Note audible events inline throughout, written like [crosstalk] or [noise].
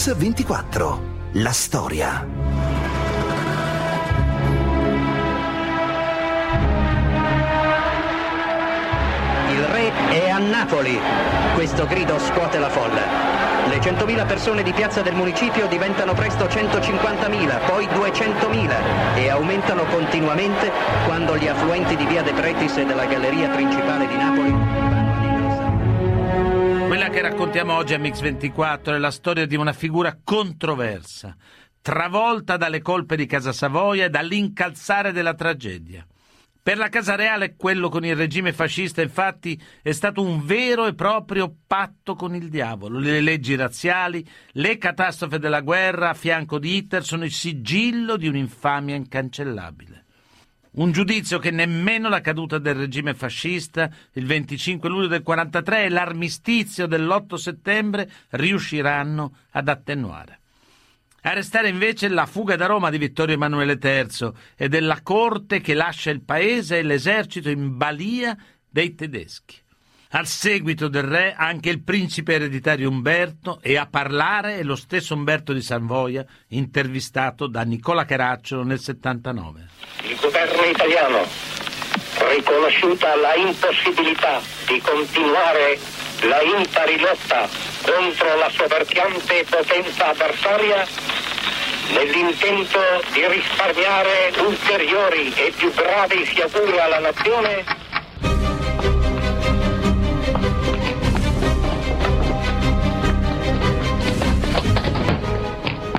Mix24. La storia. Il re è a Napoli. Questo grido scuote la folla. Le 100.000 persone di piazza del municipio diventano presto 150.000, poi 200.000 e aumentano continuamente quando gli affluenti di via De Pretis e della galleria principale di Napoli che raccontiamo oggi a Mix24 è la storia di una figura controversa, travolta dalle colpe di Casa Savoia e dall'incalzare della tragedia. Per la Casa Reale quello con il regime fascista infatti è stato un vero e proprio patto con il diavolo. Le leggi razziali, le catastrofi della guerra a fianco di Hitler sono il sigillo di un'infamia incancellabile. Un giudizio che nemmeno la caduta del regime fascista il 25 luglio del 43 e l'armistizio dell'8 settembre riusciranno ad attenuare. A restare invece la fuga da Roma di Vittorio Emanuele III e della corte che lascia il paese e l'esercito in balia dei tedeschi. Al seguito del re anche il principe ereditario Umberto e a parlare è lo stesso Umberto di Savoia intervistato da Nicola Caracciolo nel 79. Il governo italiano, riconosciuta la impossibilità di continuare la impari lotta contro la soverchiante potenza avversaria, nell'intento di risparmiare ulteriori e più gravi sciagure alla nazione,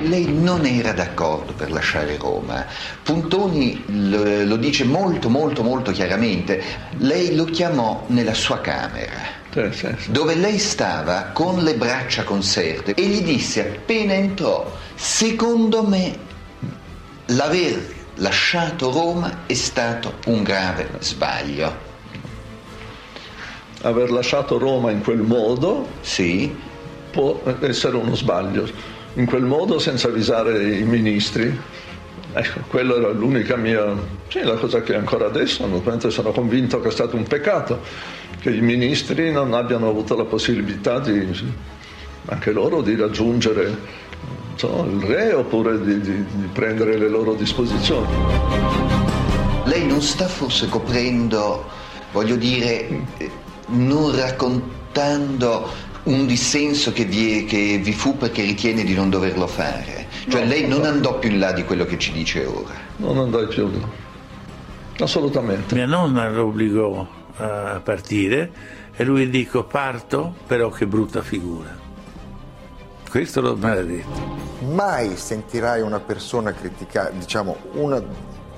lei non era d'accordo per lasciare Roma. Puntoni lo, lo, dice molto molto molto chiaramente. Lei lo chiamò nella sua camera. Dove lei stava con le braccia conserte e gli disse appena entrò, secondo me l'aver lasciato Roma è stato un grave sbaglio. Aver lasciato Roma in quel modo sì. può essere uno sbaglio in quel modo senza avvisare i ministri. Ecco, quella era l'unica mia, sì, la cosa che ancora adesso sono convinto che è stato un peccato che i ministri non abbiano avuto la possibilità di, anche loro di raggiungere so, il re oppure di, di, di prendere le loro disposizioni. Lei non sta forse coprendo, voglio dire, non raccontando un dissenso che vi, che vi, fu perché ritiene di non doverlo fare. Cioè no, lei non andò più in là di quello che ci dice ora. Non andai più in là. Assolutamente. Mia nonna lo obbligò a partire e lui dico parto, però che brutta figura. Questo lo me l'ha detto. Mai sentirai una persona criticare, diciamo, una,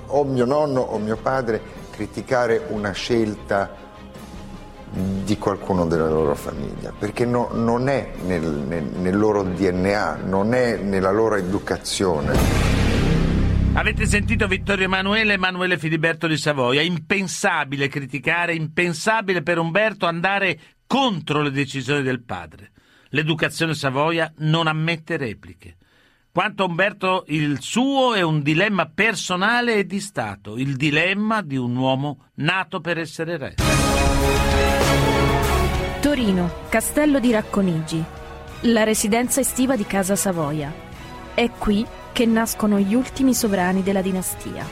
o mio nonno o mio padre criticare una scelta di qualcuno della loro famiglia, perché no, non è nel, nel, nel loro DNA, non è nella loro educazione. Avete sentito Vittorio Emanuele e Emanuele Filiberto di Savoia. Impensabile criticare, impensabile per Umberto andare contro le decisioni del padre. L'educazione Savoia non ammette repliche. Quanto a Umberto, il suo è un dilemma personale e di Stato, il dilemma di un uomo nato per essere re. Torino, Castello di Racconigi, la residenza estiva di Casa Savoia. È qui che nascono gli ultimi sovrani della dinastia.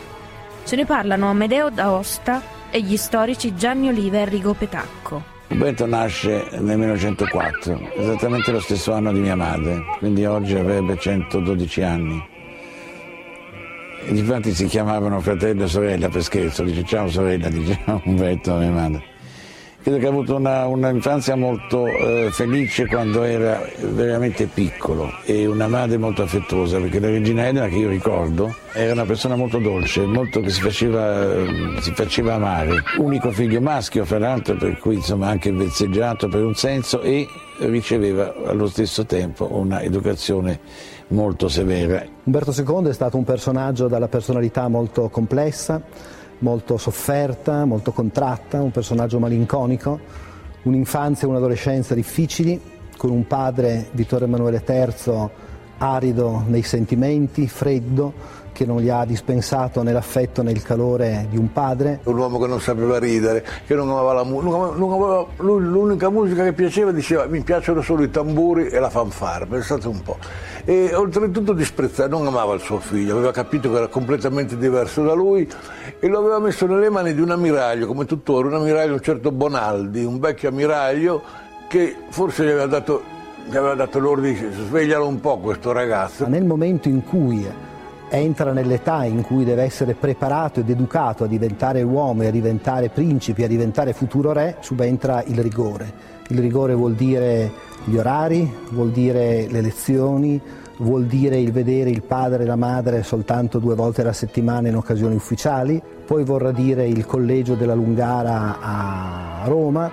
Ce ne parlano Amedeo d'Aosta e gli storici Gianni Oliva e Enrico Petacco. Umberto nasce nel 1904, esattamente lo stesso anno di mia madre, quindi oggi avrebbe 112 anni. Infatti si chiamavano fratello e sorella per scherzo, dice ciao sorella, dice [laughs] Umberto a mia madre. Credo che ha avuto un'infanzia molto eh, felice quando era veramente piccolo e una madre molto affettuosa, perché la regina Elena, che io ricordo, era una persona molto dolce, molto che si faceva, si faceva amare. Unico figlio maschio, fra l'altro, per cui insomma anche vezzeggiato per un senso e riceveva allo stesso tempo una educazione molto severa. Umberto II è stato un personaggio dalla personalità molto complessa molto sofferta, molto contratta, un personaggio malinconico, un'infanzia e un'adolescenza difficili, con un padre, Vittorio Emanuele III, arido nei sentimenti, freddo, che non gli ha dispensato né l'affetto né il calore di un padre. Un uomo che non sapeva ridere, che non amava la musica, l'unica musica che piaceva diceva mi piacciono solo i tamburi e la fanfara, pensate un po'. E oltretutto disprezzava, non amava il suo figlio, aveva capito che era completamente diverso da lui e lo aveva messo nelle mani di un ammiraglio, come tuttora, un ammiraglio, un certo Bonaldi, un vecchio ammiraglio che forse gli aveva dato, gli aveva dato l'ordine, sveglialo un po' questo ragazzo. Nel momento in cui entra nell'età in cui deve essere preparato ed educato a diventare uomo, a diventare principe, a diventare futuro re, subentra il rigore. Il rigore vuol dire gli orari, vuol dire le lezioni, vuol dire il vedere il padre e la madre soltanto due volte alla settimana in occasioni ufficiali, poi vorrà dire il collegio della Lungara a Roma,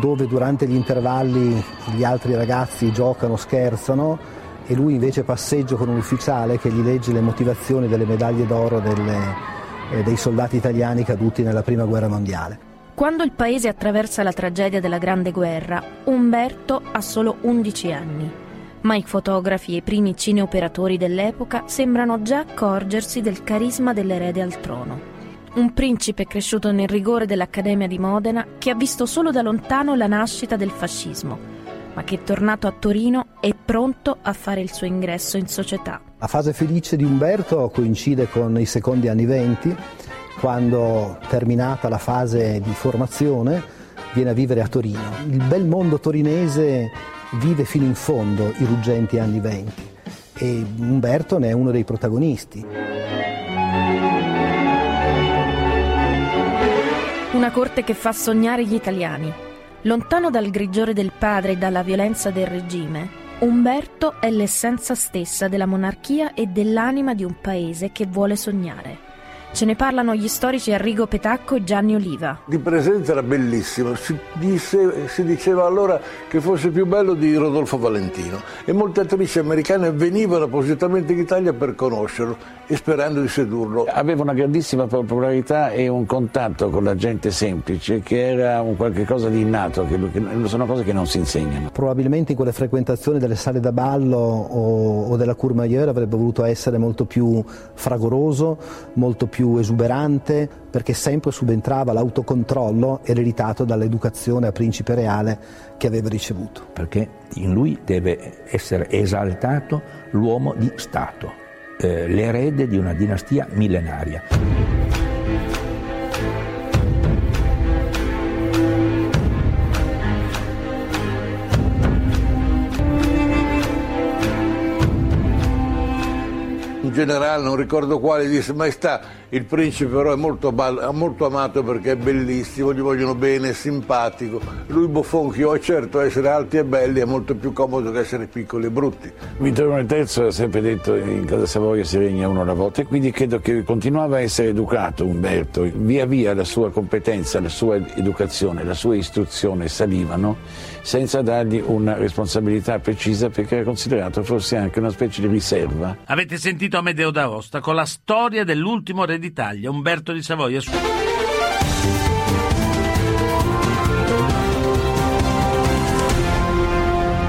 dove durante gli intervalli gli altri ragazzi giocano, scherzano e lui invece passeggia con un ufficiale che gli legge le motivazioni delle medaglie d'oro delle, eh, dei soldati italiani caduti nella prima guerra mondiale. Quando il paese attraversa la tragedia della Grande Guerra, Umberto ha solo 11 anni, ma i fotografi e i primi cineoperatori dell'epoca sembrano già accorgersi del carisma dell'erede al trono. Un principe cresciuto nel rigore dell'Accademia di Modena che ha visto solo da lontano la nascita del fascismo ma che tornato a Torino è pronto a fare il suo ingresso in società. La fase felice di Umberto coincide con i secondi anni venti, quando terminata la fase di formazione viene a vivere a Torino. Il bel mondo torinese vive fino in fondo i ruggenti anni venti e Umberto ne è uno dei protagonisti. Una corte che fa sognare gli italiani, Lontano dal grigiore del padre e dalla violenza del regime, Umberto è l'essenza stessa della monarchia e dell'anima di un paese che vuole sognare. Ce ne parlano gli storici Arrigo Petacco e Gianni Oliva. Di presenza era bellissimo, si, disse, si, diceva allora che fosse più bello di Rodolfo Valentino e molte attrici americane venivano appositamente in Italia per conoscerlo e sperando di sedurlo. Aveva una grandissima popolarità e un contatto con la gente semplice che era un qualche cosa di innato, che, sono cose che non si insegnano. Probabilmente in quelle frequentazioni delle sale da ballo o, o della Courmayeur avrebbe voluto essere molto più fragoroso, molto più esuberante perché sempre subentrava l'autocontrollo ereditato dall'educazione a principe reale che aveva ricevuto. Perché in lui deve essere esaltato l'uomo di Stato, l'erede di una dinastia millenaria. Generale, non ricordo quale, disse Maestà, il principe però è molto, molto, amato perché è bellissimo, gli vogliono bene, è simpatico. Lui buffonchio, è certo essere alti e belli è molto più comodo che essere piccoli e brutti. Vittorio III ha sempre detto in casa Savoia si regna uno alla volta e quindi credo che continuava a essere educato Umberto, via via la sua competenza, la sua educazione, la sua istruzione salivano senza dargli una responsabilità precisa perché era considerato forse anche una specie di riserva. Avete sentito Amedeo d'Aosta con la storia dell'ultimo re d'Italia, Umberto di Savoia.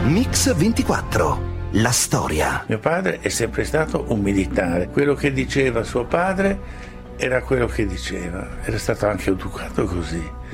Mix 24. La storia. Mio padre è sempre stato un militare. Quello che diceva suo padre era quello che diceva. Era stato anche educato così.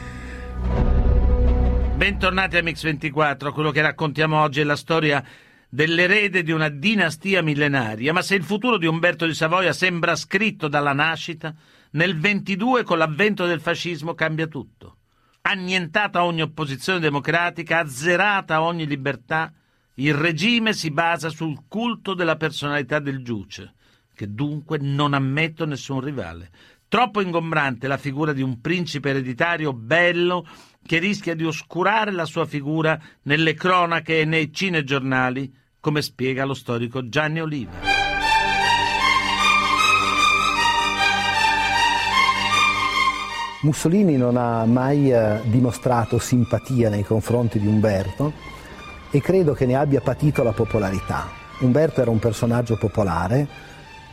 Bentornati a Mix24, quello che raccontiamo oggi è la storia dell'erede di una dinastia millenaria, ma se il futuro di Umberto di Savoia sembra scritto dalla nascita, nel 22 con l'avvento del fascismo cambia tutto. Annientata ogni opposizione democratica, azzerata ogni libertà, il regime si basa sul culto della personalità del giuce, che dunque non ammette nessun rivale. Troppo ingombrante la figura di un principe ereditario bello che rischia di oscurare la sua figura nelle cronache e nei cinegiornali, come spiega lo storico Gianni Oliva. Mussolini non ha mai eh, dimostrato simpatia nei confronti di Umberto e credo che ne abbia patito la popolarità. Umberto era un personaggio popolare,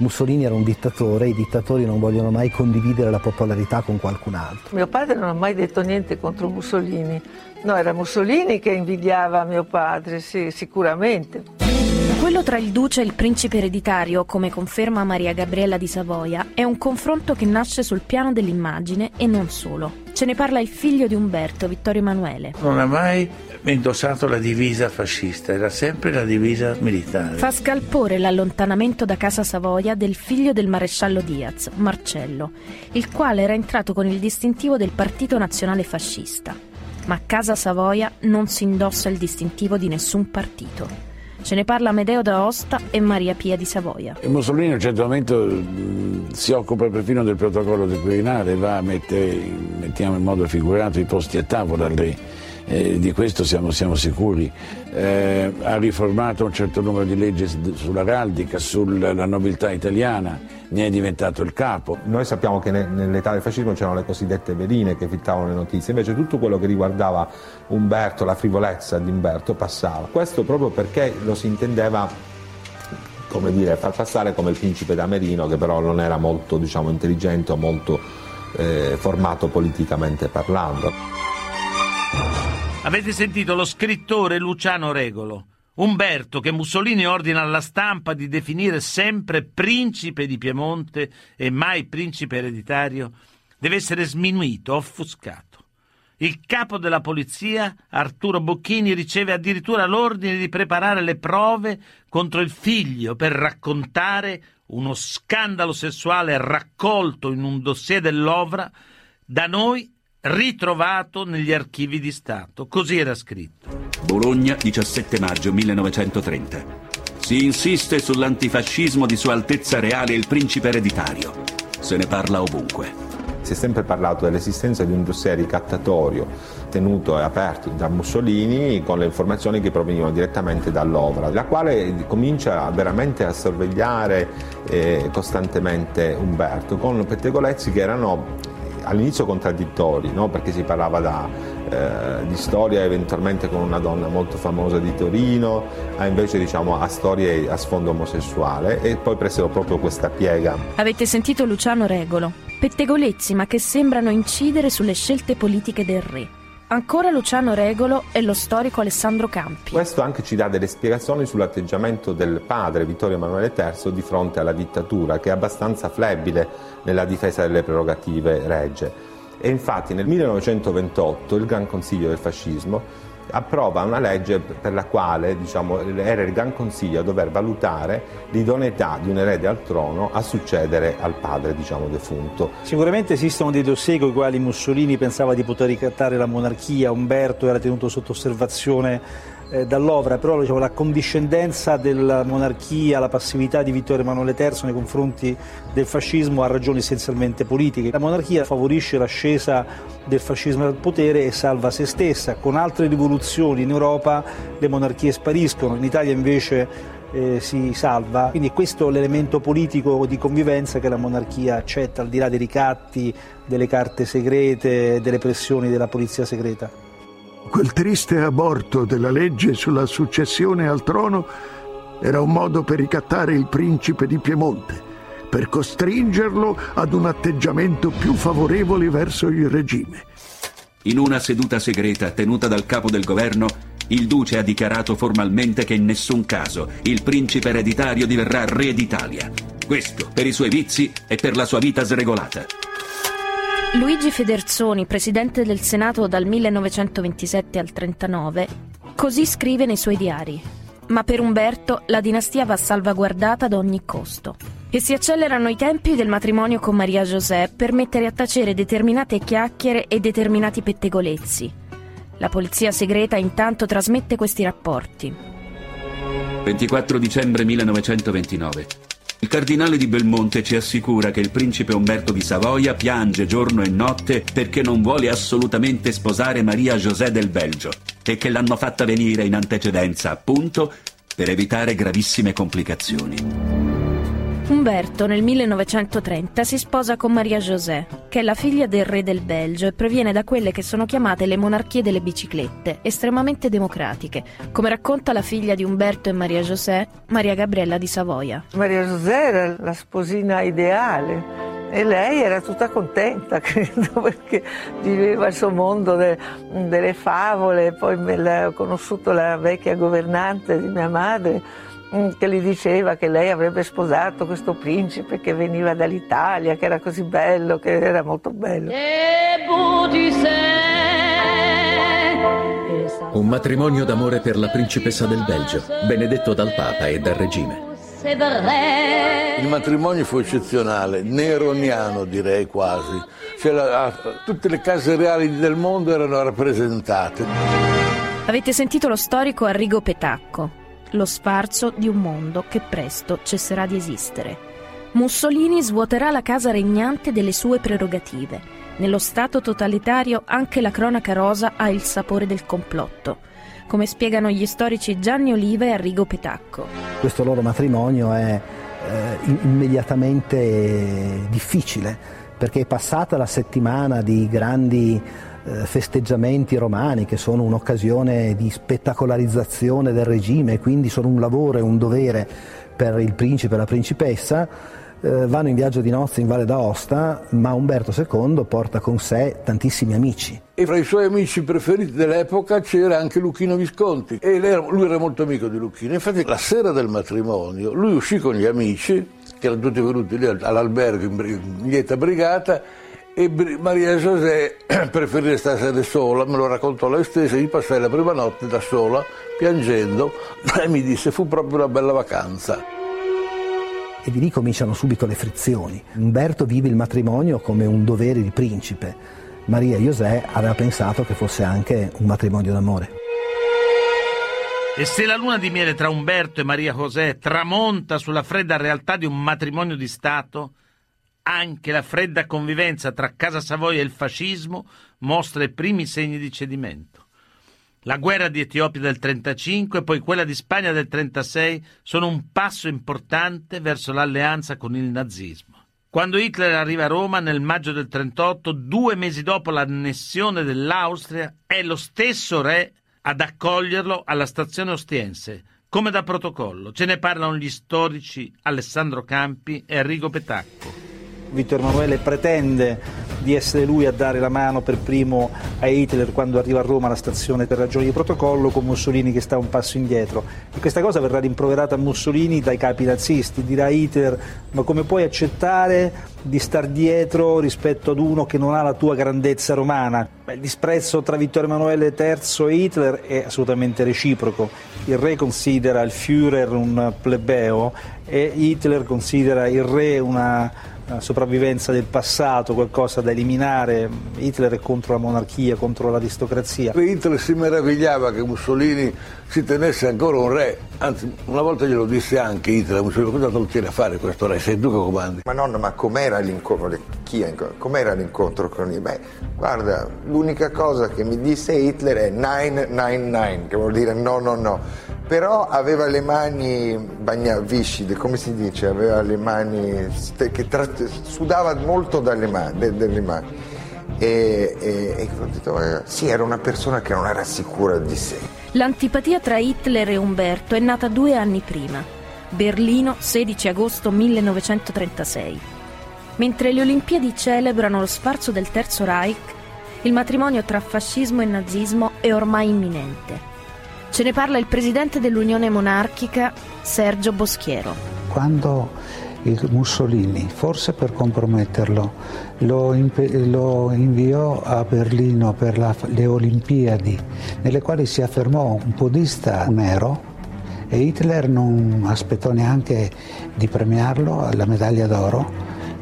Mussolini era un dittatore, i dittatori non vogliono mai condividere la popolarità con qualcun altro. Mio padre non ha mai detto niente contro Mussolini, no, era Mussolini che invidiava mio padre, sì, sicuramente. Quello tra il duce e il principe ereditario, come conferma Maria Gabriella di Savoia, è un confronto che nasce sul piano dell'immagine e non solo. Ce ne parla il figlio di Umberto, Vittorio Emanuele. Non ha mai indossato la divisa fascista, era sempre la divisa militare. Fa scalpore l'allontanamento da casa Savoia del figlio del maresciallo Diaz, Marcello, il quale era entrato con il distintivo del Partito Nazionale Fascista. Ma Casa Savoia non si indossa il distintivo di nessun partito. Ce ne parla Amedeo d'Aosta e Maria Pia di Savoia. E Mussolini a un certo momento mh, si occupa perfino del protocollo del Quirinale, va a mettere, mettiamo in modo figurato, i posti a tavola re. Eh, di questo siamo, siamo sicuri. Eh, ha riformato un certo numero di leggi sull'araldica, sulla nobiltà italiana, ne è diventato il capo. Noi sappiamo che ne, nell'età del fascismo c'erano le cosiddette veline che filtravano le notizie, invece tutto quello che riguardava Umberto, la frivolezza di Umberto passava. Questo proprio perché lo si intendeva come dire, far passare come il principe d'Amerino che però non era molto diciamo, intelligente o molto eh, formato politicamente parlando. Avete sentito lo scrittore Luciano Regolo, Umberto che Mussolini ordina alla stampa di definire sempre principe di Piemonte e mai principe ereditario, deve essere sminuito, offuscato. Il capo della polizia, Arturo Bocchini, riceve addirittura l'ordine di preparare le prove contro il figlio per raccontare uno scandalo sessuale raccolto in un dossier dell'Ovra da noi ritrovato negli archivi di Stato. Così era scritto. Bologna, 17 maggio 1930. Si insiste sull'antifascismo di Sua Altezza Reale il Principe Ereditario. Se ne parla ovunque. Si è sempre parlato dell'esistenza di un dossier ricattatorio tenuto e aperto da Mussolini con le informazioni che provenivano direttamente dall'Ovra, la quale comincia veramente a sorvegliare eh, costantemente Umberto con pettegolezzi che erano all'inizio contraddittori, no? perché si parlava da, eh, di storia eventualmente con una donna molto famosa di Torino, a invece diciamo, a storie a sfondo omosessuale e poi presero proprio questa piega. Avete sentito Luciano Regolo, pettegolezzi ma che sembrano incidere sulle scelte politiche del re. Ancora Luciano Regolo e lo storico Alessandro Campi. Questo anche ci dà delle spiegazioni sull'atteggiamento del padre Vittorio Emanuele III di fronte alla dittatura, che è abbastanza flebile nella difesa delle prerogative regge. E infatti nel 1928 il Gran Consiglio del Fascismo approva una legge per la quale diciamo, era il Gran Consiglio a dover valutare l'idoneità di un erede al trono a succedere al padre diciamo, defunto. Sicuramente esistono dei dossier con i quali Mussolini pensava di poter ricattare la monarchia, Umberto era tenuto sotto osservazione eh, dall'Ovra, però diciamo, la condiscendenza della monarchia, la passività di Vittorio Emanuele III nei confronti del fascismo ha ragioni essenzialmente politiche. La monarchia favorisce l'ascesa del fascismo al potere e salva se stessa. Con altre rivoluzioni in Europa le monarchie spariscono, in Italia invece eh, si salva. Quindi è questo l'elemento politico di convivenza che la monarchia accetta, al di là dei ricatti, delle carte segrete, delle pressioni della polizia segreta. Quel triste aborto della legge sulla successione al trono era un modo per ricattare il principe di Piemonte, per costringerlo ad un atteggiamento più favorevole verso il regime. In una seduta segreta tenuta dal capo del governo, il duce ha dichiarato formalmente che in nessun caso il principe ereditario diverrà re d'Italia. Questo per i suoi vizi e per la sua vita sregolata. Luigi Federzoni, presidente del Senato dal 1927 al 39, così scrive nei suoi diari. Ma per Umberto la dinastia va salvaguardata ad ogni costo. E si accelerano i tempi del matrimonio con Maria José per mettere a tacere determinate chiacchiere e determinati pettegolezzi. La polizia segreta intanto trasmette questi rapporti. 24 dicembre 1929. Il cardinale di Belmonte ci assicura che il principe Umberto di Savoia piange giorno e notte perché non vuole assolutamente sposare Maria José del Belgio e che l'hanno fatta venire in antecedenza appunto per evitare gravissime complicazioni. Umberto nel 1930 si sposa con Maria José, che è la figlia del re del Belgio e proviene da quelle che sono chiamate le monarchie delle biciclette, estremamente democratiche, come racconta la figlia di Umberto e Maria José, Maria Gabriella di Savoia. Maria José era la sposina ideale e lei era tutta contenta, [laughs] credo, perché viveva il suo mondo de, delle favole, poi ho conosciuto la vecchia governante di mia madre mm, che gli diceva che lei avrebbe sposato questo principe che veniva dall'Italia, che era così bello, che era molto bello. Un matrimonio d'amore per la principessa del Belgio, benedetto dal Papa e dal regime. Il matrimonio fu eccezionale, neroniano direi quasi. Cioè, la, tutte le case reali del mondo erano rappresentate. Avete sentito lo storico Arrigo Petacco, lo sfarzo di un mondo che presto cesserà di esistere. Mussolini svuoterà la casa regnante delle sue prerogative. Nello Stato totalitario anche la cronaca rosa ha il sapore del complotto, come spiegano gli storici Gianni Oliva e Arrigo Petacco. Questo loro matrimonio è eh, immediatamente difficile perché è passata la settimana di grandi eh, festeggiamenti romani che sono un'occasione di spettacolarizzazione del regime e quindi sono un lavoro e un dovere per il principe e la principessa eh, vanno in viaggio di nozze in Valle d'Aosta, ma Umberto II porta con sé tantissimi amici. E fra i suoi amici preferiti dell'epoca c'era anche Lucchino Visconti e lui era molto amico di Lucchino. Infatti la sera del matrimonio lui uscì con gli amici, che erano tutti venuti lì all'albergo in lieta brigata, e Maria José [clears throat] preferì restare sola, me lo raccontò lei stessa, gli passai la prima notte da sola, piangendo, [laughs] e mi disse fu proprio una bella vacanza e di lì cominciano subito le frizioni. Umberto vive il matrimonio come un dovere di principe. Maria José aveva pensato che fosse anche un matrimonio d'amore. E se la luna di miele tra Umberto e Maria José tramonta sulla fredda realtà di un matrimonio di Stato, anche la fredda convivenza tra Casa Savoia e il fascismo mostra i primi segni di cedimento. La guerra di Etiopia del 35 e poi quella di Spagna del 36 sono un passo importante verso l'alleanza con il nazismo. Quando Hitler arriva a Roma nel maggio del 38, due mesi dopo l'annessione dell'Austria, è lo stesso re ad accoglierlo alla stazione ostiense, come da protocollo. Ce ne parlano gli storici Alessandro Campi e Enrico Petacco. Vittorio Emanuele pretende di essere lui a dare la mano per primo a Hitler quando arriva a Roma alla stazione per ragioni di protocollo con Mussolini che sta un passo indietro. E questa cosa verrà rimproverata a Mussolini dai capi nazisti, dirà Hitler ma come puoi accettare di star dietro rispetto ad uno che non ha la tua grandezza romana? Beh, il disprezzo tra Vittorio Emanuele III e Hitler è assolutamente reciproco, il re considera il Führer un plebeo e Hitler considera il re una sopravvivenza del passato, qualcosa da eliminare. Hitler è contro la monarchia, contro l'aristocrazia. Hitler si meravigliava che Mussolini si tenesse ancora un re, anzi una volta glielo disse anche Hitler, Mussolini, cosa te lo tieni a fare questo re, sei tu che comandi. Ma nonno, ma com'era l'incontro, chi è, com'era l'incontro con lui? Beh, guarda, l'unica cosa che mi disse Hitler è 999, che vuol dire no, no, no però aveva le mani bagna, viscide, come si dice, aveva le mani che tra, sudava molto dalle mani, delle mani. E, e, e ho detto, eh, sì, era una persona che non era sicura di sé. L'antipatia tra Hitler e Umberto è nata due anni prima, Berlino, 16 agosto 1936. Mentre le Olimpiadi celebrano lo sfarzo del Terzo Reich, il matrimonio tra fascismo e nazismo è ormai imminente. Ce ne parla il presidente dell'Unione Monarchica, Sergio Boschiero. Quando il Mussolini, forse per comprometterlo, lo, lo inviò a Berlino per la, le Olimpiadi, nelle quali si affermò un podista nero e Hitler non aspettò neanche di premiarlo alla medaglia d'oro,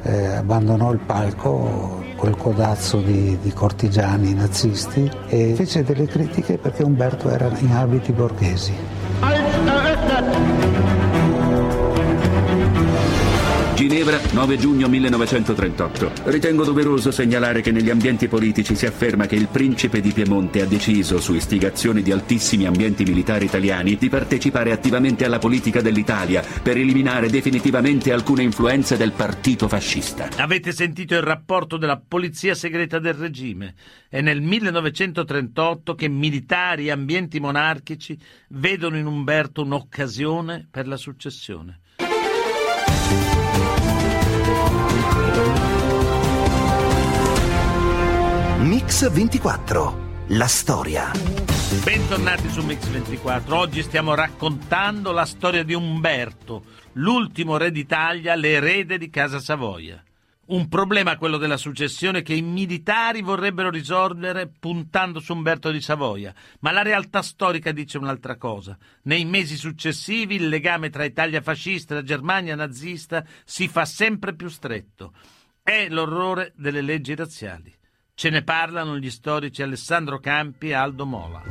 eh, abbandonò il palco quel codazzo di, di, cortigiani nazisti e fece delle critiche perché Umberto era in abiti borghesi. Ginevra, 9 giugno 1938. Ritengo doveroso segnalare che negli ambienti politici si afferma che il principe di Piemonte ha deciso, su istigazione di altissimi ambienti militari italiani, di partecipare attivamente alla politica dell'Italia per eliminare definitivamente alcune influenze del partito fascista. Avete sentito il rapporto della polizia segreta del regime? È nel 1938 che militari e ambienti monarchici vedono in Umberto un'occasione per la successione. Mix 24. La storia. Bentornati su Mix24. Oggi stiamo raccontando la storia di Umberto, l'ultimo re d'Italia, l'erede di Casa Savoia. Un problema quello della successione che i militari vorrebbero risolvere puntando su Umberto di Savoia, ma la realtà storica dice un'altra cosa. Nei mesi successivi il legame tra Italia fascista e la Germania nazista si fa sempre più stretto. È l'orrore delle leggi razziali. Ce ne parlano gli storici Alessandro Campi e Aldo Mola.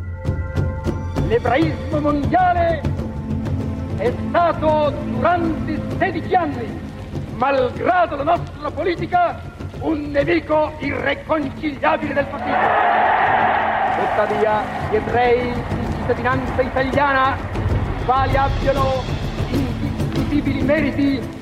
L'ebraismo mondiale è stato durante 16 anni, malgrado la nostra politica, un nemico irreconciliabile del fascismo. Tuttavia, gli ebrei di cittadinanza italiana, quali abbiano indiscutibili meriti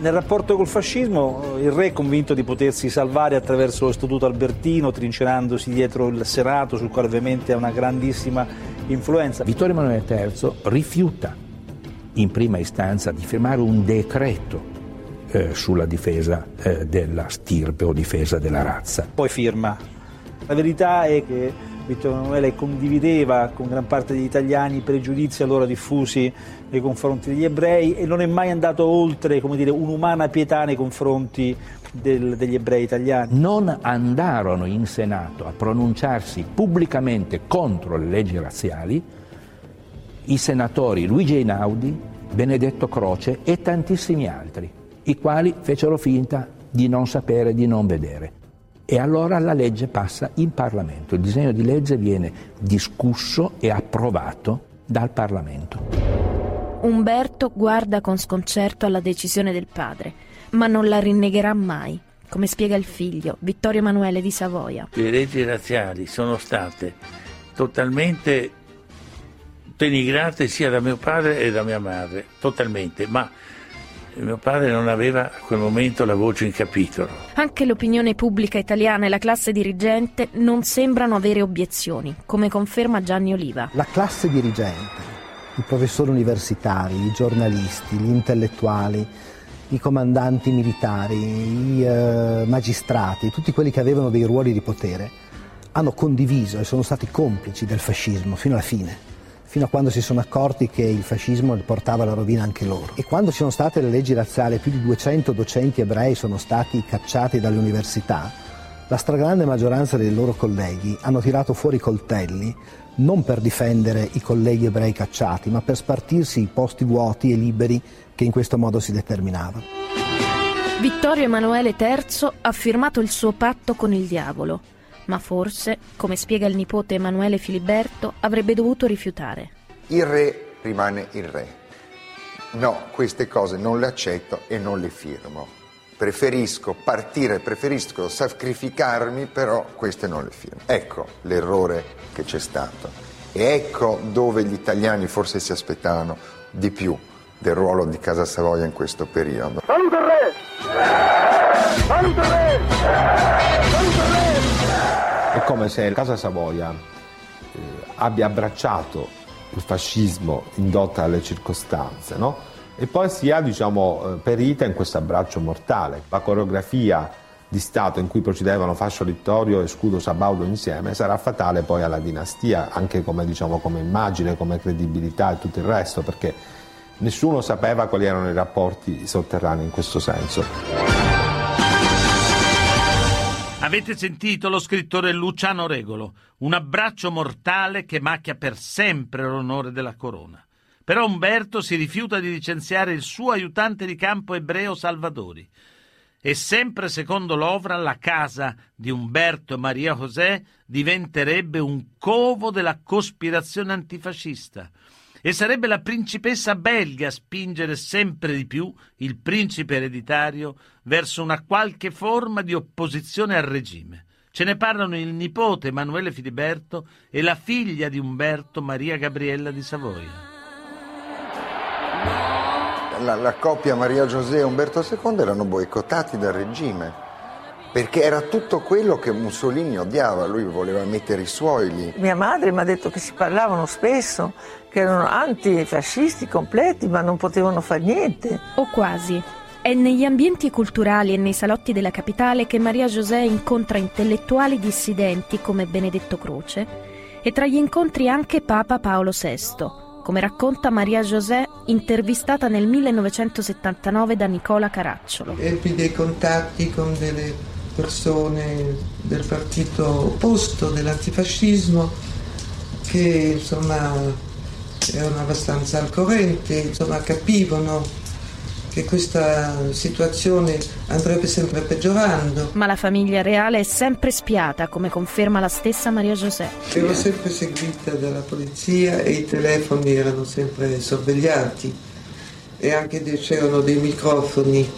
nel rapporto col fascismo il re è convinto di potersi salvare attraverso lo Statuto Albertino, trincerandosi dietro il Senato, sul quale ovviamente ha una grandissima influenza. Vittorio Emanuele III rifiuta in prima istanza di firmare un decreto eh, sulla difesa eh, della stirpe o difesa della razza. Poi firma. La verità è che Vittorio Emanuele condivideva con gran parte degli italiani i pregiudizi allora diffusi nei confronti degli ebrei e non è mai andato oltre dire, un'umana pietà nei confronti del, degli ebrei italiani. Non andarono in Senato a pronunciarsi pubblicamente contro le leggi razziali i senatori Luigi Einaudi, Benedetto Croce e tantissimi altri, i quali fecero finta di non sapere, di non vedere. E allora la legge passa in Parlamento, il disegno di legge viene discusso e approvato dal Parlamento. Umberto guarda con sconcerto alla decisione del padre, ma non la rinnegherà mai, come spiega il figlio, Vittorio Emanuele di Savoia. Le leggi razziali sono state totalmente denigrate sia da mio padre che da mia madre, totalmente, ma mio padre non aveva a quel momento la voce in capitolo. Anche l'opinione pubblica italiana e la classe dirigente non sembrano avere obiezioni, come conferma Gianni Oliva. La classe dirigente, i professori universitari, i giornalisti, gli intellettuali, i comandanti militari, i eh, magistrati, tutti quelli che avevano dei ruoli di potere, hanno condiviso e sono stati complici del fascismo fino alla fine fino a quando si sono accorti che il fascismo portava alla rovina anche loro. E quando ci sono state le leggi razziali, più di 200 docenti ebrei sono stati cacciati dalle università, la stragrande maggioranza dei loro colleghi hanno tirato fuori i coltelli non per difendere i colleghi ebrei cacciati, ma per spartirsi i posti vuoti e liberi che in questo modo si determinavano. Vittorio Emanuele III ha firmato il suo patto con il diavolo ma forse, come spiega il nipote Emanuele Filiberto, avrebbe dovuto rifiutare. Il re rimane il re. No, queste cose non le accetto e non le firmo. Preferisco partire, preferisco sacrificarmi, però queste non le firmo. Ecco l'errore che c'è stato. E ecco dove gli italiani forse si aspettavano di più del ruolo di Casa Savoia in questo periodo. Salute il re! Salute il re! Salute il re! È come se Casa Savoia eh, abbia abbracciato il fascismo indotto dalle circostanze, no? E poi sia, diciamo, eh, perita in questo abbraccio mortale. La coreografia di Stato in cui procedevano Fascio Littorio e Scudo Sabaudo insieme sarà fatale poi alla dinastia, anche come, diciamo, come immagine, come credibilità e tutto il resto, perché nessuno sapeva quali erano i rapporti sotterranei in questo senso. Avete sentito lo scrittore Luciano Regolo, un abbraccio mortale che macchia per sempre l'onore della corona. Però Umberto si rifiuta di licenziare il suo aiutante di campo ebreo Salvadori. E sempre secondo l'Ovra la casa di Umberto e Maria José diventerebbe un covo della cospirazione antifascista e sarebbe la principessa belga a spingere sempre di più il principe ereditario verso una qualche forma di opposizione al regime. Ce ne parlano il nipote Emanuele Filiberto e la figlia di Umberto Maria Gabriella di Savoia. La, la coppia Maria José e Umberto II erano boicottati dal regime perché era tutto quello che Mussolini odiava, lui voleva mettere i suoi lì. Mia madre mi ha detto che si parlavano spesso, che erano antifascisti completi, ma non potevano fare niente. O quasi. È negli ambienti culturali e nei salotti della capitale che Maria José incontra intellettuali dissidenti come Benedetto Croce e tra gli incontri anche Papa Paolo VI, come racconta Maria José intervistata nel 1979 da Nicola Caracciolo. Ebbi dei contatti con delle persone del partito opposto, dell'antifascismo, che insomma erano abbastanza al corrente, insomma capivano che questa situazione andrebbe sempre peggiorando. Ma la famiglia reale è sempre spiata, come conferma la stessa Maria José. Ero sempre seguita dalla polizia e i telefoni erano sempre sorvegliati e anche c'erano dei microfoni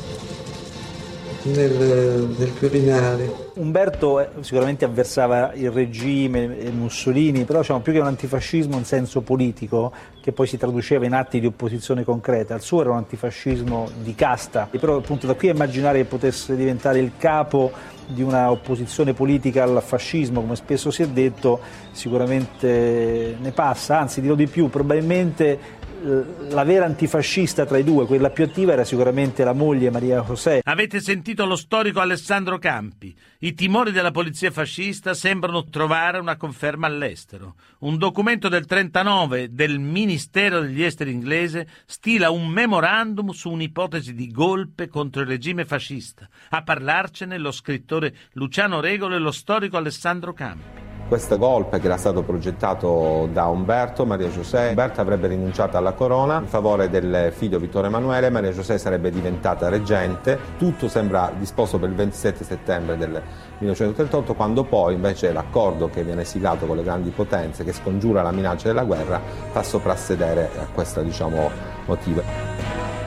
nel, nel Quirinale. Umberto eh, sicuramente avversava il regime e Mussolini, però diciamo, più che un antifascismo in senso politico, che poi si traduceva in atti di opposizione concreta, il suo era un antifascismo di casta, e però appunto da qui a immaginare che potesse diventare il capo di una opposizione politica al fascismo, come spesso si è detto, sicuramente ne passa, anzi dirò di più, probabilmente la vera antifascista tra i due, quella più attiva, era sicuramente la moglie Maria José. Avete sentito lo storico Alessandro Campi. I timori della polizia fascista sembrano trovare una conferma all'estero. Un documento del 39 del Ministero degli Esteri inglese stila un memorandum su un'ipotesi di golpe contro il regime fascista. A parlarcene lo scrittore Luciano Regolo e lo storico Alessandro Campi. Questo golpe che era stato progettato da Umberto, Maria José, Umberto avrebbe rinunciato alla corona in favore del figlio Vittorio Emanuele, Maria José sarebbe diventata reggente, tutto sembra disposto per il 27 settembre del 1938, quando poi invece l'accordo che viene siglato con le grandi potenze, che scongiura la minaccia della guerra, fa soprassedere a questo diciamo, motivo.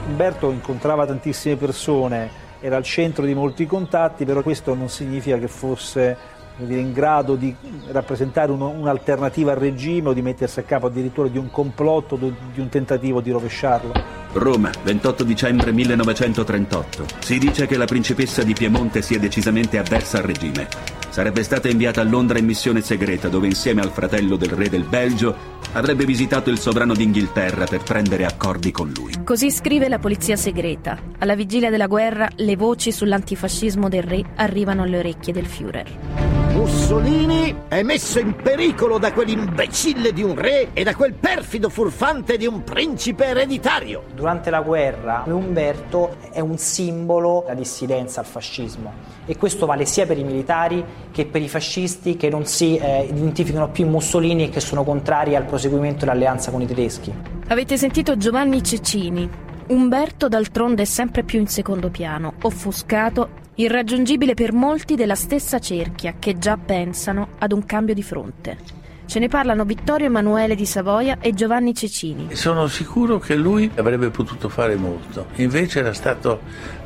Umberto incontrava tantissime persone, era al centro di molti contatti, però questo non significa che fosse dire, in grado di rappresentare uno, un'alternativa al regime o di mettersi a capo addirittura di un complotto, di un tentativo di rovesciarlo. Roma, 28 dicembre 1938. Si dice che la principessa di Piemonte sia decisamente avversa al regime. Sarebbe stata inviata a Londra in missione segreta dove insieme al fratello del re del Belgio avrebbe visitato il sovrano d'Inghilterra per prendere accordi con lui. Così scrive la polizia segreta. Alla vigilia della guerra le voci sull'antifascismo del re arrivano alle orecchie del Führer. Mussolini è messo in pericolo da quell'imbecille di un re e da quel perfido furfante di un principe ereditario. Durante la guerra Umberto è un simbolo della dissidenza al fascismo e questo vale sia per i militari che per i fascisti che non si eh, identificano più in Mussolini e che sono contrari al proseguimento dell'alleanza con i tedeschi. Avete sentito Giovanni Cecchini. Umberto d'altronde è sempre più in secondo piano, offuscato irraggiungibile per molti della stessa cerchia che già pensano ad un cambio di fronte. Ce ne parlano Vittorio Emanuele di Savoia e Giovanni Cecini. Sono sicuro che lui avrebbe potuto fare molto, invece era stato,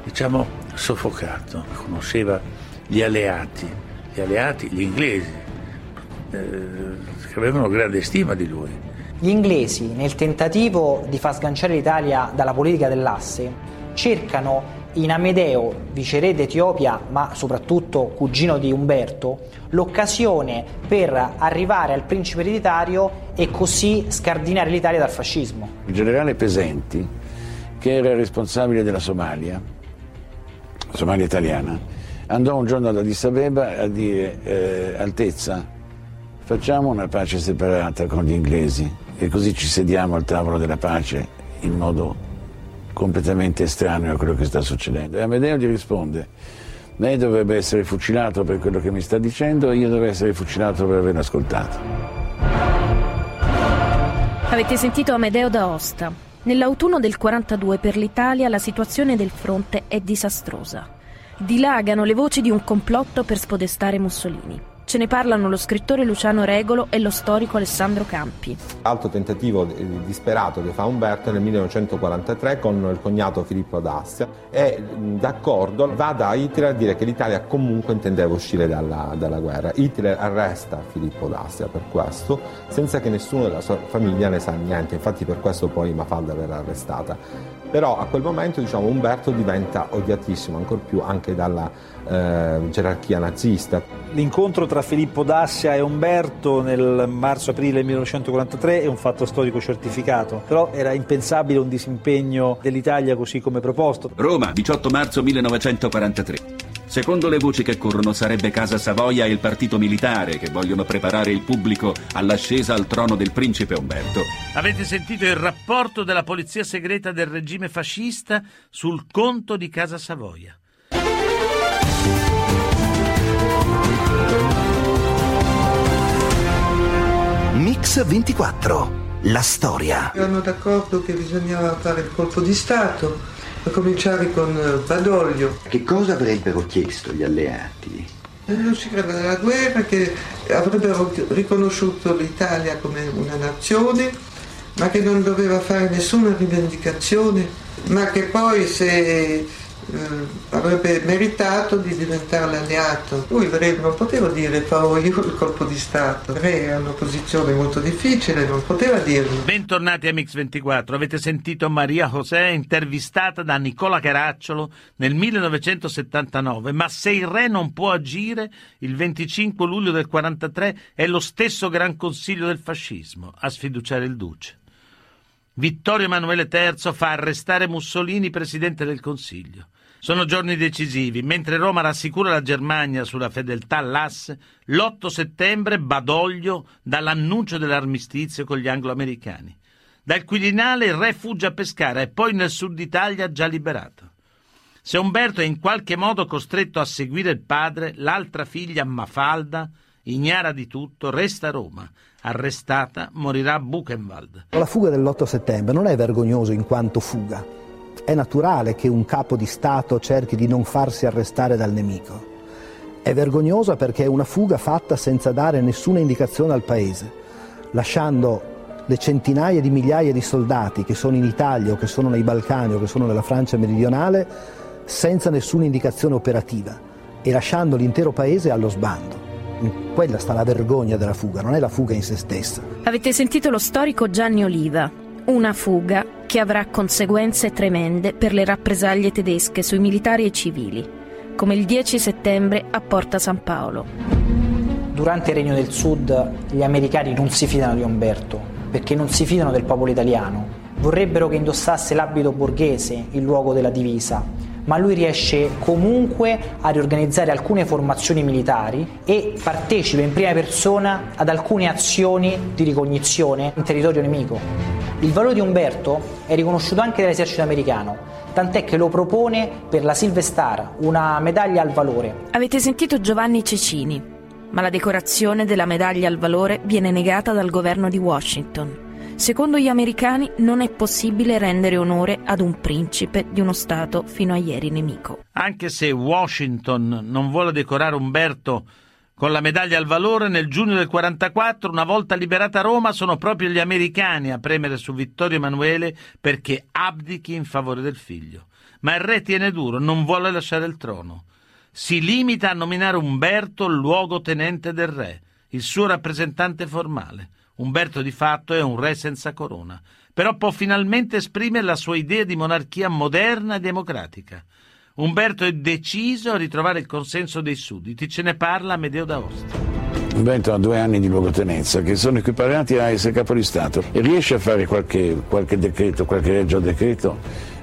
diciamo, soffocato, conosceva gli alleati, gli alleati, gli inglesi, eh, che avevano grande stima di lui. Gli inglesi, nel tentativo di far sganciare l'Italia dalla politica dell'asse, cercano in Amedeo, viceré d'Etiopia, ma soprattutto cugino di Umberto, l'occasione per arrivare al principe ereditario e così scardinare l'Italia dal fascismo. Il generale Pesenti, che era responsabile della Somalia, Somalia italiana, andò un giorno ad Addis Abeba a dire eh, Altezza, facciamo una pace separata con gli inglesi e così ci sediamo al tavolo della pace in modo completamente estraneo a quello che sta succedendo. E Amedeo gli risponde, lei dovrebbe essere fucilato per quello che mi sta dicendo e io dovrei essere fucilato per aver ascoltato. Avete sentito Amedeo da Osta. Nell'autunno del 42 per l'Italia la situazione del fronte è disastrosa. Dilagano le voci di un complotto per spodestare Mussolini. Ce ne parlano lo scrittore Luciano Regolo e lo storico Alessandro Campi. Alto tentativo disperato che fa Umberto nel 1943 con il cognato Filippo d'Assia e d'accordo va da Hitler a dire che l'Italia comunque intendeva uscire dalla, dalla guerra. Hitler arresta Filippo d'Assia per questo senza che nessuno della sua famiglia ne sa niente, infatti per questo poi Mafalda verrà arrestata. Però a quel momento diciamo, Umberto diventa odiatissimo ancora più anche dalla eh, gerarchia nazista. L'incontro tra Filippo Dassia e Umberto nel marzo-aprile 1943 è un fatto storico certificato, però era impensabile un disimpegno dell'Italia così come proposto. Roma, 18 marzo 1943. Secondo le voci che corrono sarebbe Casa Savoia e il partito militare che vogliono preparare il pubblico all'ascesa al trono del principe Umberto. Avete sentito il rapporto della polizia segreta del regime fascista sul conto di Casa Savoia. Mix 24. La storia. Erano d'accordo che bisognava fare il colpo di Stato, a cominciare con eh, Badoglio. Che cosa avrebbero chiesto gli alleati? Eh, Non si credeva alla guerra, che avrebbero riconosciuto l'Italia come una nazione, ma che non doveva fare nessuna rivendicazione, ma che poi se eh, avrebbe meritato di diventare l'alleato. Lui re non poteva dire farò io il colpo di Stato, re era una posizione molto difficile, non poteva dirlo. Bentornati a Mix24. Avete sentito Maria José intervistata da Nicola Caracciolo nel 1979. Ma se il re non può agire, il 25 luglio del 43 è lo stesso Gran Consiglio del fascismo a sfiduciare il duce. Vittorio Emanuele III fa arrestare Mussolini presidente del Consiglio. Sono giorni decisivi. Mentre Roma rassicura la Germania sulla fedeltà all'asse, l'8 settembre Badoglio dà l'annuncio dell'armistizio con gli anglo-americani. Dal Quirinale il re fugge a pescare e poi nel sud Italia già liberato. Se Umberto è in qualche modo costretto a seguire il padre, l'altra figlia Mafalda, ignara di tutto, resta a Roma. Arrestata, morirà a Buchenwald. La fuga dell'8 settembre non è vergognoso in quanto fuga. È naturale che un capo di Stato cerchi di non farsi arrestare dal nemico. È vergognosa perché è una fuga fatta senza dare nessuna indicazione al paese, lasciando le centinaia di migliaia di soldati che sono in Italia o che sono nei Balcani o che sono nella Francia meridionale senza nessuna indicazione operativa e lasciando l'intero paese allo sbando. Quella sta la vergogna della fuga, non è la fuga in se stessa. Avete sentito lo storico Gianni Oliva. Una fuga che avrà conseguenze tremende per le rappresaglie tedesche sui militari e civili, come il 10 settembre a Porta San Paolo. Durante il Regno del Sud gli americani non si fidano di Umberto, perché non si fidano del popolo italiano. Vorrebbero che indossasse l'abito borghese in luogo della divisa, ma lui riesce comunque a riorganizzare alcune formazioni militari e partecipa in prima persona ad alcune azioni di ricognizione in territorio nemico. Il valore di Umberto è riconosciuto anche dall'esercito americano, tant'è che lo propone per la Silver Star, una medaglia al valore. Avete sentito Giovanni Cecini, ma la decorazione della medaglia al valore viene negata dal governo di Washington. Secondo gli americani non è possibile rendere onore ad un principe di uno Stato fino a ieri nemico. Anche se Washington non vuole decorare Umberto con la medaglia al valore, nel giugno del 44, una volta liberata Roma, sono proprio gli americani a premere su Vittorio Emanuele perché abdichi in favore del figlio. Ma il re tiene duro, non vuole lasciare il trono. Si limita a nominare Umberto luogotenente del re, il suo rappresentante formale. Umberto di fatto è un re senza corona, però può finalmente esprimere la sua idea di monarchia moderna e democratica. Umberto è deciso a ritrovare il consenso dei sudditi, ce ne parla Amedeo d'Aosta. Umberto ha due anni di luogotenenza che sono equiparati a essere capo di Stato e riesce a fare qualche, qualche decreto, qualche regio decreto,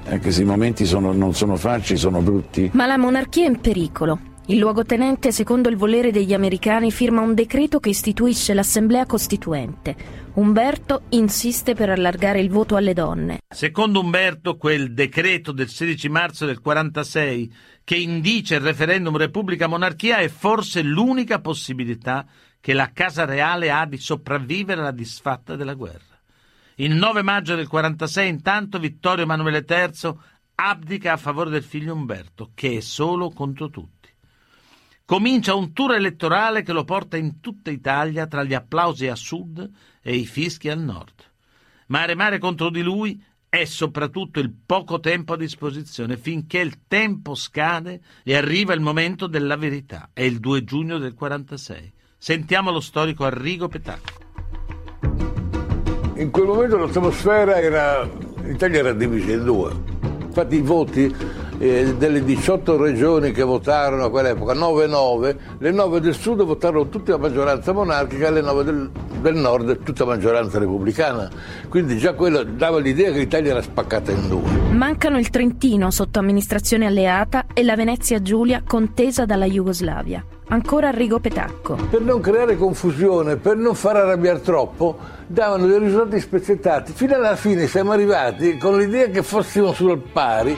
anche se i momenti sono, non sono facili, sono brutti. Ma la monarchia è in pericolo. Il luogotenente, secondo il volere degli americani, firma un decreto che istituisce l'Assemblea Costituente. Umberto insiste per allargare il voto alle donne. Secondo Umberto, quel decreto del 16 marzo del 46 che indice il referendum Repubblica-Monarchia è forse l'unica possibilità che la Casa Reale ha di sopravvivere alla disfatta della guerra. Il 9 maggio del 46, intanto, Vittorio Emanuele III abdica a favore del figlio Umberto, che è solo contro tutti. Comincia un tour elettorale che lo porta in tutta Italia tra gli applausi a sud e i fischi al nord. Ma a remare contro di lui è soprattutto il poco tempo a disposizione, finché il tempo scade e arriva il momento della verità. È il 2 giugno del 46. Sentiamo lo storico Arrigo Petacco. In quel momento l'atmosfera era. l'Italia era divisa in due. infatti i voti eh, delle 18 regioni che votarono a quell'epoca, 9-9, le 9 del sud votarono tutte a maggioranza monarchica, le 9 del, del nord tutta a maggioranza repubblicana. Quindi già quello dava l'idea che l'Italia era spaccata in due. Mancano il Trentino sotto amministrazione alleata e la Venezia Giulia contesa dalla Jugoslavia. Ancora Arrigo Petacco. Per non creare confusione, per non far arrabbiare troppo, davano dei risultati spezzettati. Fino alla fine siamo arrivati con l'idea che fossimo sul pari.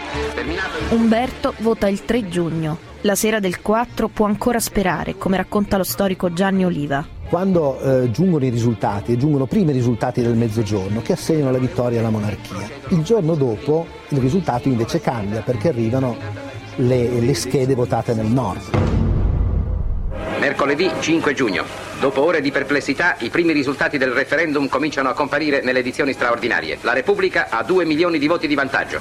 Umberto vota il 3 giugno. La sera del 4 può ancora sperare, come racconta lo storico Gianni Oliva. Quando eh, giungono i risultati, e giungono prima i risultati del mezzogiorno che assegnano la vittoria alla monarchia, il giorno dopo il risultato invece cambia perché arrivano le, le schede votate nel nord. Mercoledì 5 giugno. Dopo ore di perplessità, i primi risultati del referendum cominciano a comparire nelle edizioni straordinarie. La Repubblica ha 2 milioni di voti di vantaggio.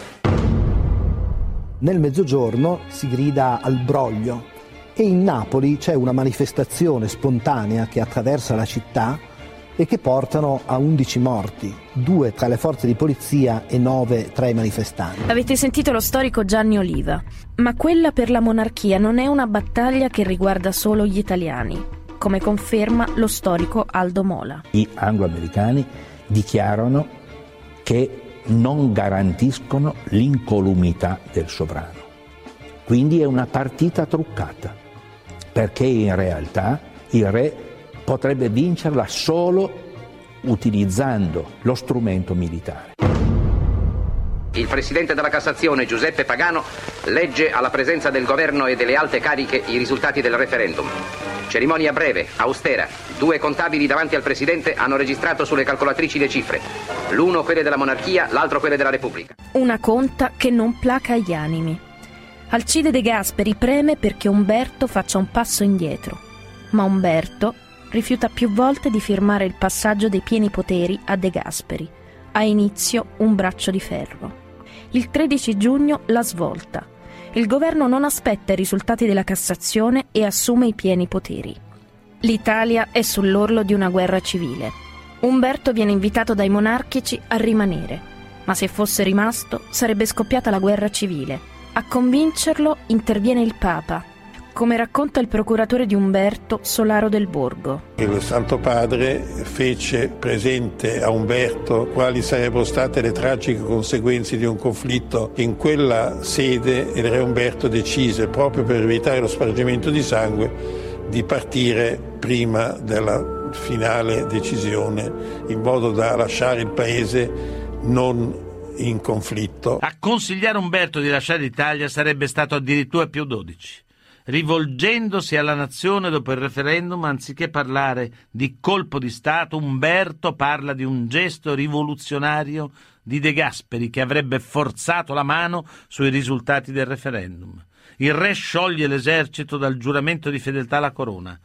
Nel mezzogiorno si grida al broglio e in Napoli c'è una manifestazione spontanea che attraversa la città e che portano a 11 morti, due tra le forze di polizia e nove tra i manifestanti. Avete sentito lo storico Gianni Oliva, ma quella per la monarchia non è una battaglia che riguarda solo gli italiani, come conferma lo storico Aldo Mola. I anglo-americani dichiarano che non garantiscono l'incolumità del sovrano. Quindi è una partita truccata, perché in realtà il re potrebbe vincerla solo utilizzando lo strumento militare. Il presidente della Cassazione, Giuseppe Pagano, legge alla presenza del governo e delle alte cariche i risultati del referendum. Cerimonia breve, austera. Due contabili davanti al presidente hanno registrato sulle calcolatrici le cifre. L'uno quelle della monarchia, l'altro quelle della Repubblica. Una conta che non placa gli animi. Alcide De Gasperi preme perché Umberto faccia un passo indietro. Ma Umberto rifiuta più volte di firmare il passaggio dei pieni poteri a De Gasperi. Ha inizio un braccio di ferro. Il 13 giugno la svolta. Il governo non aspetta i risultati della Cassazione e assume i pieni poteri. L'Italia è sull'orlo di una guerra civile. Umberto viene invitato dai monarchici a rimanere, ma se fosse rimasto sarebbe scoppiata la guerra civile. A convincerlo interviene il Papa, come racconta il procuratore di Umberto Solaro del Borgo. Il Santo Padre fece presente a Umberto quali sarebbero state le tragiche conseguenze di un conflitto in quella sede e il re Umberto decise, proprio per evitare lo spargimento di sangue, di partire prima della finale decisione, in modo da lasciare il paese non in conflitto. A consigliare Umberto di lasciare l'Italia sarebbe stato addirittura più 12 rivolgendosi alla nazione dopo il referendum, anziché parlare di colpo di Stato, Umberto parla di un gesto rivoluzionario di De Gasperi che avrebbe forzato la mano sui risultati del referendum. Il re scioglie l'esercito dal giuramento di fedeltà alla corona,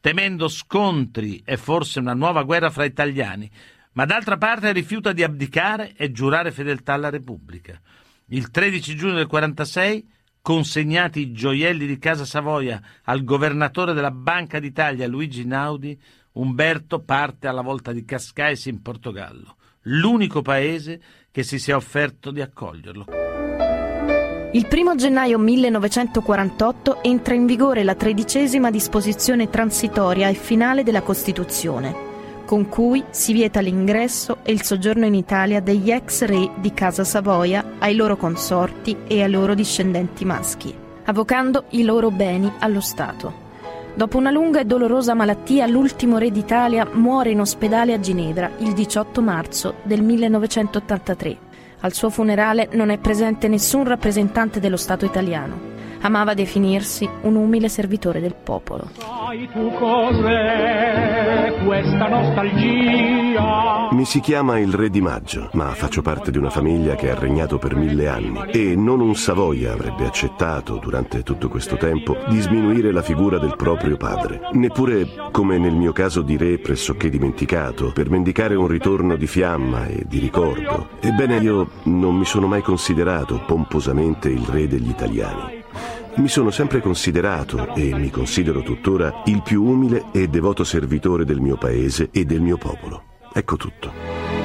temendo scontri e forse una nuova guerra fra italiani, ma d'altra parte rifiuta di abdicare e giurare fedeltà alla Repubblica. Il 13 giugno del 46 consegnati i gioielli di Casa Savoia al governatore della Banca d'Italia Luigi Naudi, Umberto parte alla volta di Cascais in Portogallo, l'unico paese che si sia offerto di accoglierlo. Il 1 gennaio 1948 entra in vigore la tredicesima disposizione transitoria e finale della Costituzione, con cui si vieta l'ingresso e il soggiorno in Italia degli ex re di Casa Savoia ai loro consorti e ai loro discendenti maschi, avvocando i loro beni allo Stato. Dopo una lunga e dolorosa malattia, l'ultimo re d'Italia muore in ospedale a Ginevra il 18 marzo del 1983. Al suo funerale non è presente nessun rappresentante dello Stato italiano. Amava definirsi un umile servitore del popolo. Sai tu cos'è questa nostalgia? Mi si chiama il Re di Maggio, ma faccio parte di una famiglia che ha regnato per mille anni e non un Savoia avrebbe accettato, durante tutto questo tempo, di sminuire la figura del proprio padre. Neppure, come nel mio caso di re pressoché dimenticato, per mendicare un ritorno di fiamma e di ricordo. Ebbene, io non mi sono mai considerato pomposamente il re degli italiani. Mi sono sempre considerato, e mi considero tuttora, il più umile e devoto servitore del mio paese e del mio popolo. Ecco tutto.